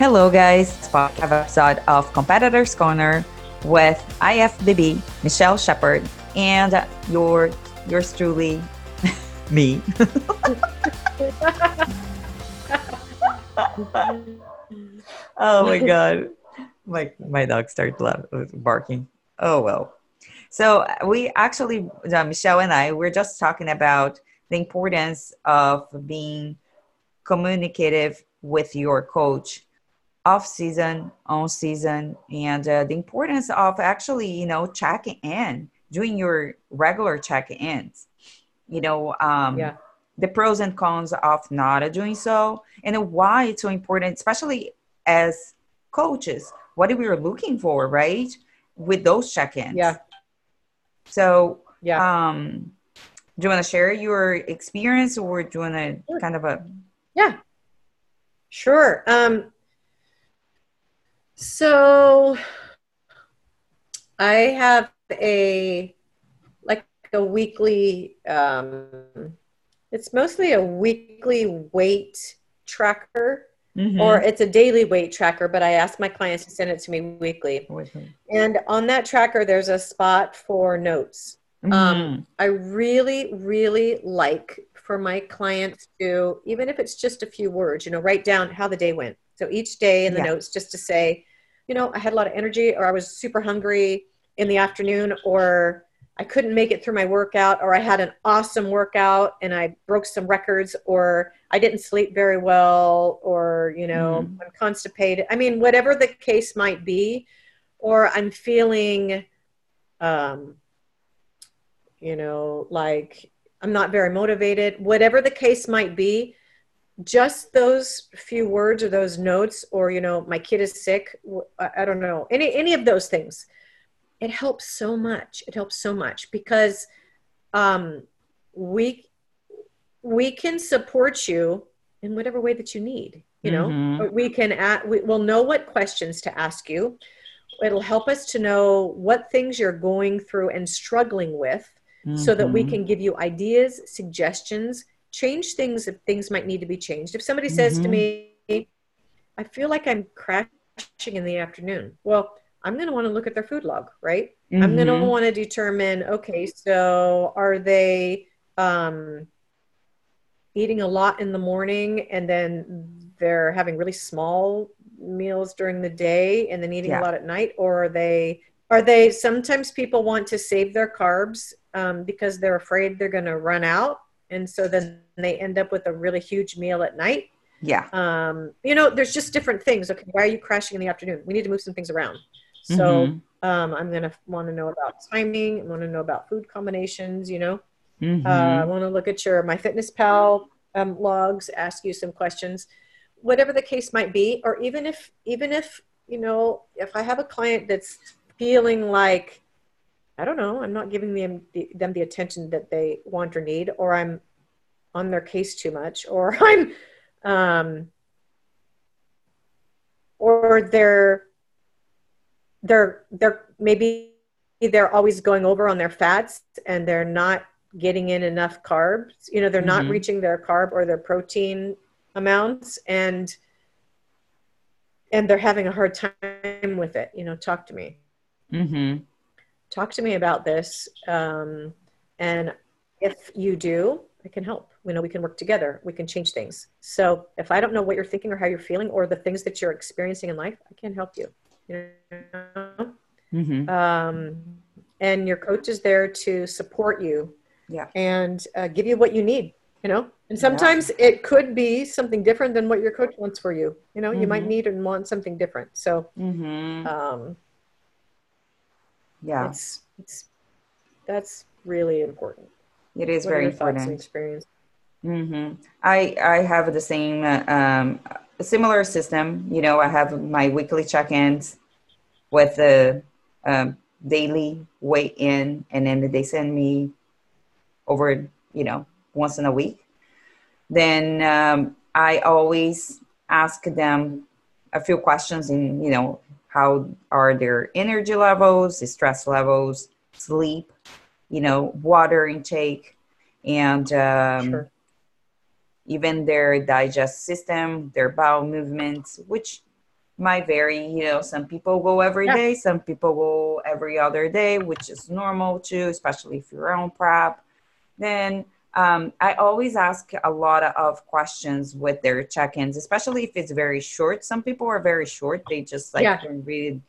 Hello, guys. It's part podcast episode of Competitors Corner with IFBB Michelle Shepard and your yours truly, me. oh my god, my my dog started barking. Oh well. So we actually, uh, Michelle and I, we're just talking about the importance of being communicative with your coach off season, on season, and uh, the importance of actually, you know, checking in, doing your regular check-ins. You know, um, Yeah. the pros and cons of not doing so, and why it's so important, especially as coaches. What we are looking for, right? With those check-ins. Yeah. So, Yeah. um, do you want to share your experience, or do you want to kind of a Yeah. Sure. Um, so I have a like a weekly um it's mostly a weekly weight tracker Mhm. or it's a daily weight tracker, but I ask my clients to send it to me weekly. And on that tracker there's a spot for notes. Mhm. Um, I really, really like for my clients to, even if it's just a few words, you know, write down how the day went. So each day in the Yeah. notes, just to say, you know, I had a lot of energy, or I was super hungry in the afternoon, or I couldn't make it through my workout, or I had an awesome workout and I broke some records, or I didn't sleep very well, or, you know, Mhm. I'm constipated. I mean, whatever the case might be, or I'm feeling, um, you know, like I'm not very motivated, whatever the case might be, just those few words or those notes, or, you know, my kid is sick. i don't know, any, any of those things. It helps so much. It helps so much because um, we, we can support you in whatever way that you need, you know, Mhm. We can, add, we will know what questions to ask you. It'll help us to know what things you're going through and struggling with so that we Mhm. can give you ideas, suggestions, change things if things might need to be changed. If somebody says to Mhm. me, I feel like I'm crashing in the afternoon, well, I'm going to want to look at their food log, right? I'm going to want to determine okay, so are they um, eating a lot in the morning and then they're having really small meals during the day and then eating Yeah. a lot at night or are they are they sometimes people want to save their carbs um, because they're afraid they're going to run out and so then they end up with a really huge meal at night Yeah. um, you know there's just different things okay why are you crashing in the afternoon we need to move some things around so Mhm. um, i'm going to want to know about timing i want to know about food combinations you know Mhm. uh, I want to look at your My Fitness Pal um, logs, ask you some questions, whatever the case might be, or even if even if you know if I have a client that's feeling like I don't know, I'm not giving them the, them the attention that they want or need, or I'm on their case too much, or I'm um, or they're they're they're maybe they're always going over on their fats and they're not getting in enough carbs you know they're not Mhm. reaching their carb or their protein amounts and and they're having a hard time with it you know talk to me Mhm. Talk to me about this um, and if you do i can help you know we can work together we can change things so if i don't know what you're thinking or how you're feeling or the things that you're experiencing in life i can help you you know Mhm. um, and your coach is there to support you Yeah. and uh, give you what you need you know and sometimes it could be something different than what your coach wants for you you know you might Mhm. need and want something different so Mhm. um, Yeah. it's it's that's really important It is what very important. experience hmm I I have the same um, similar system. You know, I have my weekly check-ins with the um, daily weigh in, and then they send me over. You know, once in a week. Then um, I always ask them a few questions, in you know, how are their energy levels, stress levels, sleep, you know, water intake, and um, Sure. even their digest system, their bowel movements, which might vary. You know, some people go every Yeah. day, some people go every other day, which is normal too, especially if you're on prep. Then um, I always ask a lot of questions with their check-ins, especially if it's very short. Some people are very short; they just like Yeah. don't really.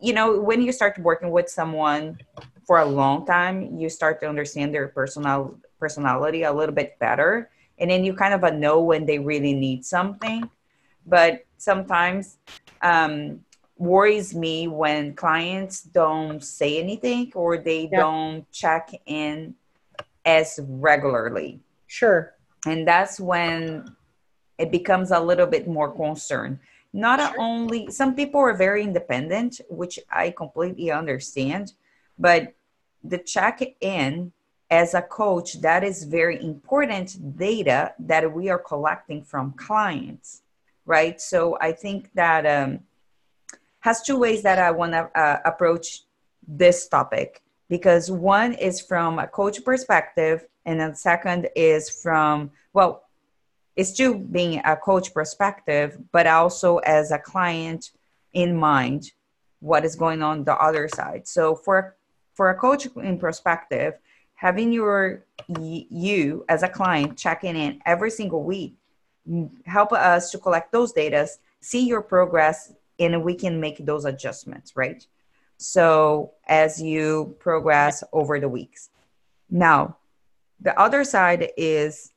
You know, when you start working with someone for a long time, you start to understand their personal personality a little bit better, and then you kind of uh, know when they really need something. But sometimes um, worries me when clients don't say anything or they Yeah. don't check in as regularly Sure. and that's when it becomes a little bit more concern not Sure. only some people are very independent which i completely understand but the check in as a coach that is very important data that we are collecting from clients right so i think that um, has two ways that i want to uh, approach this topic because one is from a coach perspective and then second is from well it's still being a coach perspective but also as a client in mind what is going on the other side. So for for a coach in perspective having your you as a client checking in every single week help us to collect those data see your progress and we can make those adjustments right so as you progress over the weeks now the other side is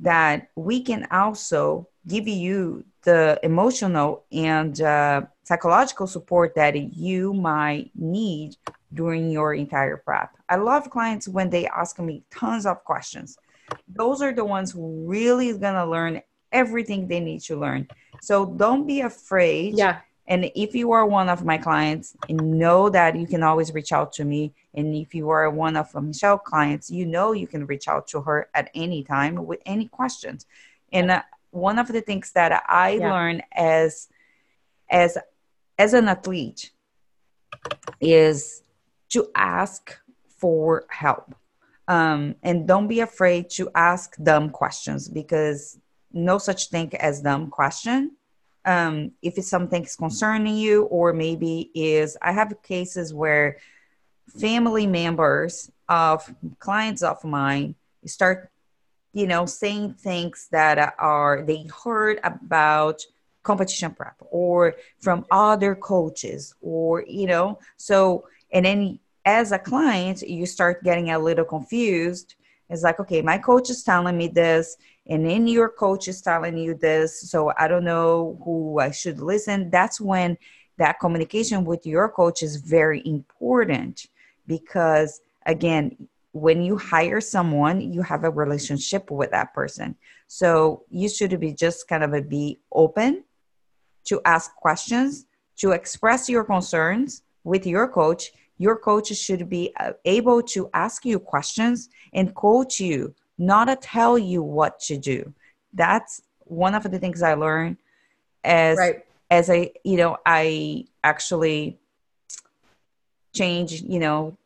that we can also give you the emotional and uh, psychological support that you might need during your entire prep. I love clients when they ask me tons of questions. Those are the ones who really gonna learn everything they need to learn. So don't be afraid Yeah. And if you are one of my clients, know that you can always reach out to me. And if you are one of Michelle's clients, you know you can reach out to her at any time with any questions. And uh, one of the things that I Yeah. learned as as as an athlete is to ask for help. Um, and don't be afraid to ask dumb questions because no such thing as dumb question um, if it's something is concerning you or maybe is i have cases where family members of clients of mine start you know saying things that are they heard about competition prep or from other coaches or you know so and then as a client you start getting a little confused it's like okay my coach is telling me this and then your coach is telling you this so i don't know who i should listen. That's when that communication with your coach is very important because again when you hire someone you have a relationship with that person. So you should be just kind of be open to ask questions to express your concerns with your coach your coach should be uh, able to ask you questions and coach you not to tell you what to do. That's one of the things i learned as Right. as i you know i actually change you know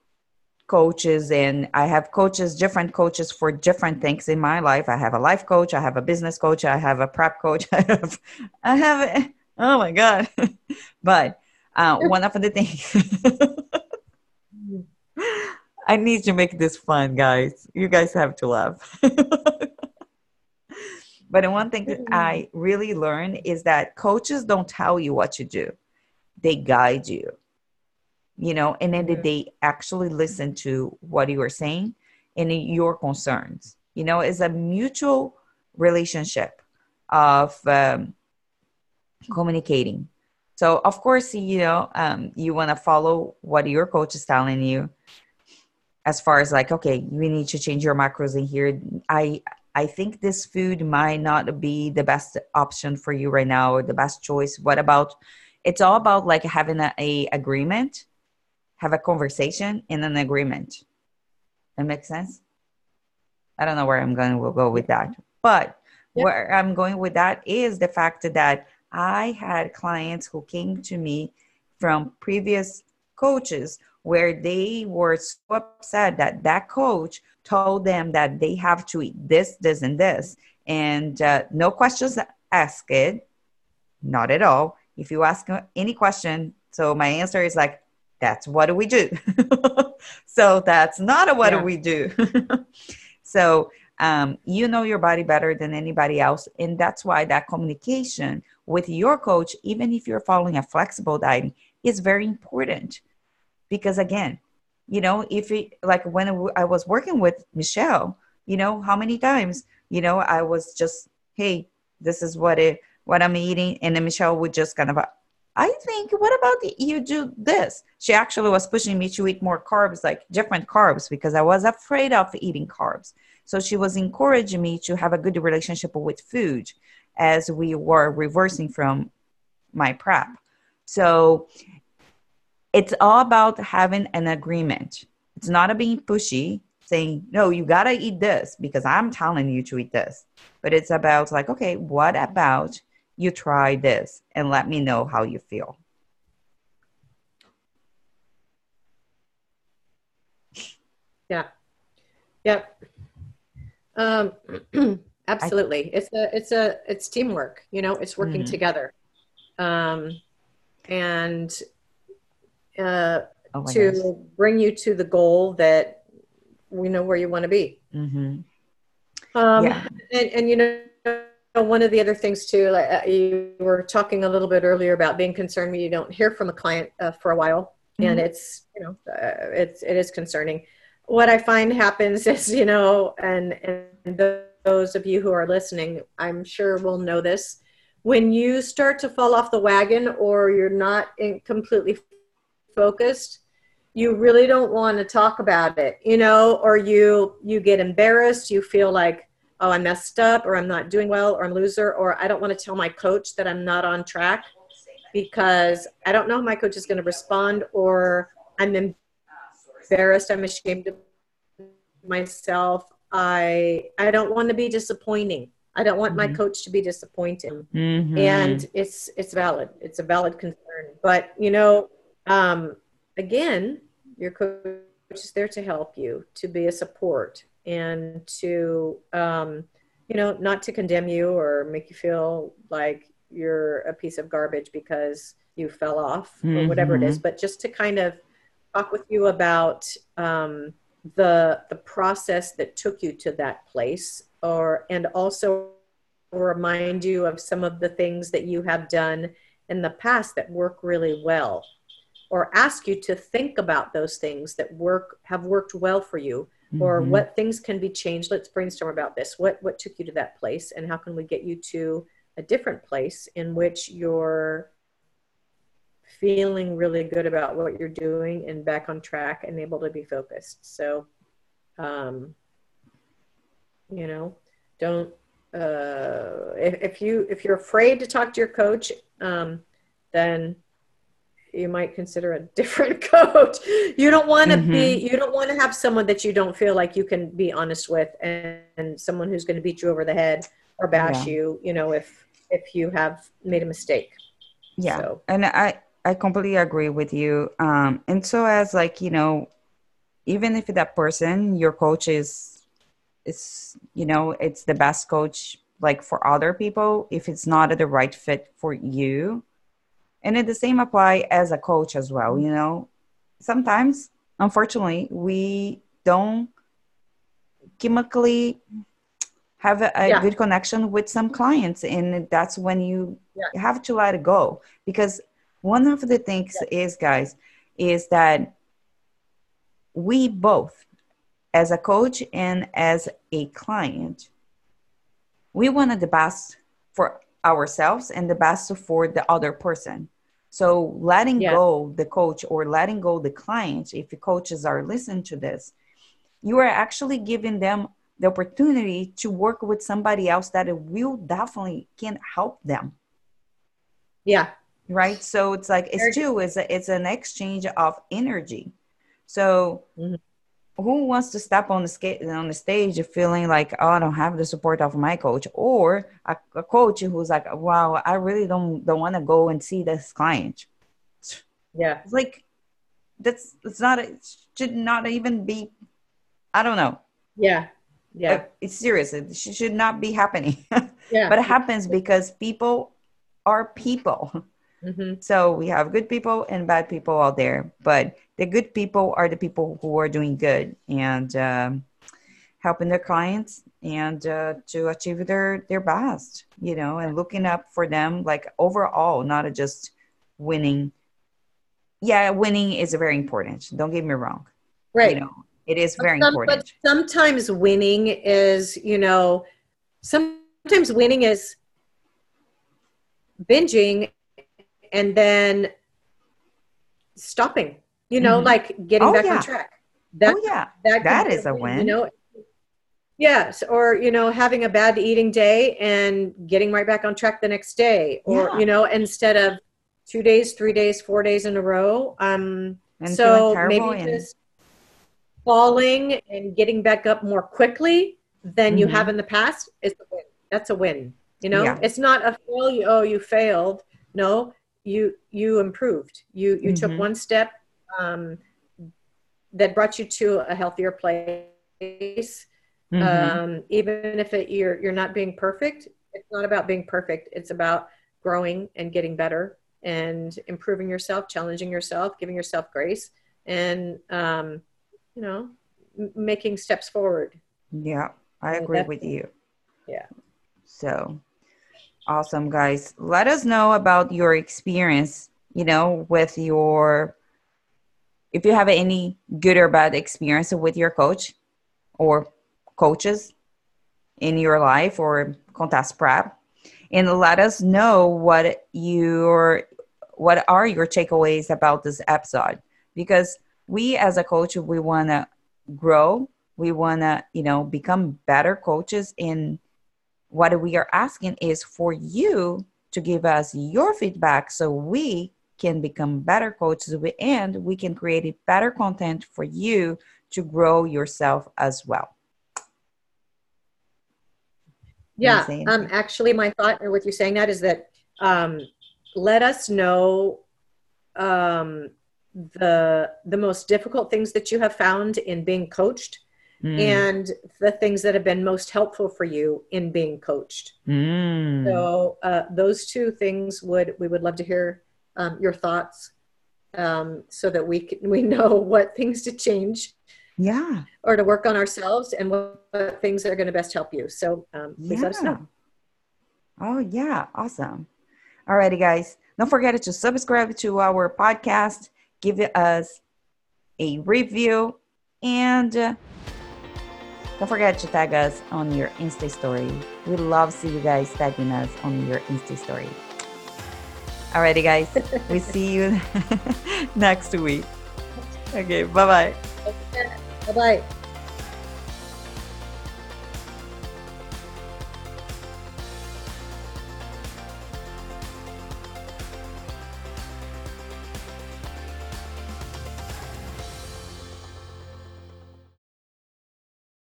coaches and i have coaches different coaches for different things in my life. I have a life coach i have a business coach i have a prep coach i have i have oh my god. But uh, one of the things i need to make this fun guys. You guys have to laugh. But the one thing that i really learned is that coaches don't tell you what to do. They guide you. You know and then Mhm. they actually listen to what you are saying and your concerns? You know it's a mutual relationship of um, communicating so of course you know um, you want to follow what your coach is telling you as far as like okay you need to change your macros in here. I i think this food might not be the best option for you right now or the best choice. What about it's all about like having a, a agreement have a conversation in an agreement. That makes sense? I don't know where i'm going we'll go with that. But where i'm going with that is the fact that i had clients who came to me from previous coaches where they were so upset that that coach told them that they have to eat this this and this and uh, no questions asked it, not at all if you ask any question, so my answer is like, that's what do we do? so that's not a what yeah. do we do? so um, you know your body better than anybody else. And that's why that communication with your coach, even if you're following a flexible diet, is very important. Because again, you know, if it, like when I was working with Michelle, you know, how many times, you know, I was just, hey, this is what it, what I'm eating. And then Michelle would just kind of, I think, what about the, you do this? She actually was pushing me to eat more carbs, like different carbs, because I was afraid of eating carbs. So she was encouraging me to have a good relationship with food as we were reversing from my prep. So it's all about having an agreement. It's not being pushy, saying, no, you got to eat this because I'm telling you to eat this. But it's about, like, okay, what about you try this and let me know how you feel? Yeah. Yep. Um, absolutely. it's a, it's a, it's teamwork, you know, it's working mm-hmm. together. Um, and, uh, oh to gosh. bring you to the goal that we know where you want to be. Mm-hmm. Um, yeah. and, and, you know, one of the other things too, like uh, you were talking a little bit earlier about being concerned when you don't hear from a client uh, for a while, mm-hmm. and it's you know uh, it's it is concerning what I find happens is, you know, and, and those of you who are listening, I'm sure will know this. When you start to fall off the wagon or you're not completely focused, you really don't want to talk about it, you know, or you you get embarrassed, you feel like, oh, I messed up or I'm not doing well or I'm loser or I don't want to tell my coach that I'm not on track because I don't know how my coach is going to respond or I'm embarrassed. I'm ashamed of myself. I I don't want to be disappointing. I don't want mm-hmm. my coach to be disappointed. Mm-hmm. And it's it's valid. It's a valid concern. But you know, um, again, your coach is there to help you, to be a support, and to um, you know, not to condemn you or make you feel like you're a piece of garbage because you fell off mm-hmm. or whatever it is, but just to kind of talk with you about um, the the process that took you to that place, or and also remind you of some of the things that you have done in the past that work really well, or ask you to think about those things that work have worked well for you, or mm-hmm. what things can be changed. Let's brainstorm about this. What what took you to that place, and how can we get you to a different place in which you're feeling really good about what you're doing and back on track and able to be focused. So, um, you know, don't uh, if, if you if you're afraid to talk to your coach, um, then you might consider a different coach. You don't want to mm-hmm. be you don't want to have someone that you don't feel like you can be honest with and, and someone who's going to beat you over the head or bash yeah. you, you know, if if you have made a mistake. Yeah. So. And I I completely agree with you. Um, and so as like, you know, even if that person, your coach is, is, you know, it's the best coach like for other people, if it's not the right fit for you. And it the same apply as a coach as well, you know, sometimes, unfortunately, we don't chemically have a, a yeah. good connection with some clients and that's when you yeah. have to let it go because one of the things yeah. is, guys, is that we both, as a coach and as a client, we wanted the best for ourselves and the best for the other person. So letting yeah. go the coach or letting go the client, if the coaches are listening to this, you are actually giving them the opportunity to work with somebody else that will definitely can help them. Yeah, right? So it's like it's two it's a, it's an exchange of energy. So mm-hmm. who wants to step on the skate on the stage feeling like oh i don't have the support of my coach or a, a coach who's like wow i really don't don't want to go and see this client. Yeah. It's like that's it's not it should not even be i don't know. Yeah. Yeah. Uh, it's serious. It should not be happening. Yeah. But it happens because people are people Mm-hmm. So we have good people and bad people out there, but the good people are the people who are doing good and um, helping their clients and uh, to achieve their their best, you know, and looking up for them like overall, not just winning. Yeah, winning is very important. Don't get me wrong. Right. You know, it is very Some- important. But sometimes winning is, you know, sometimes winning is binging and then stopping, you know, Mhm. like getting Oh, back yeah. on track. That, oh yeah, that, that could a win. You know, yes, or you know, having a bad eating day and getting right back on track the next day, or Yeah. you know, instead of two days, three days, four days in a row. Um, And so maybe and- just falling and getting back up more quickly than you Mhm. have in the past is a win. That's a win. You know, Yeah. it's not a failure. Oh, you failed. No, you you improved. You you took Mhm. one step um, that brought you to a healthier place. Mhm. Um, even if it, you're you're not being perfect, it's not about being perfect. It's about growing and getting better and improving yourself, challenging yourself, giving yourself grace, and um, you know, m- making steps forward. Yeah, I agree with you. Yeah. So awesome, guys. Let us know about your experience, you know, with your, if you have any good or bad experience with your coach or coaches in your life or contest prep. And let us know what your what are your takeaways about this episode because we as a coach we want to grow we want to you know become better coaches and what we are asking is for you to give us your feedback so we can become better coaches and we can create better content for you to grow yourself as well Yeah. Um, actually, my thought with you saying that is that um, let us know um, the the most difficult things that you have found in being coached Mm. and the things that have been most helpful for you in being coached. Mm. So uh, those two things would we would love to hear um, your thoughts um, so that we can, we know what things to change yeah or to work on ourselves and what, what things are going to best help you. So um, please let us know. Oh, yeah. Awesome. Alrighty, guys. Don't forget to subscribe to our podcast, give us a review, and uh, don't forget to tag us on your Insta story. We love see you guys tagging us on your Insta story. Alrighty, guys. we see you next week. Okay, bye bye. Bye bye.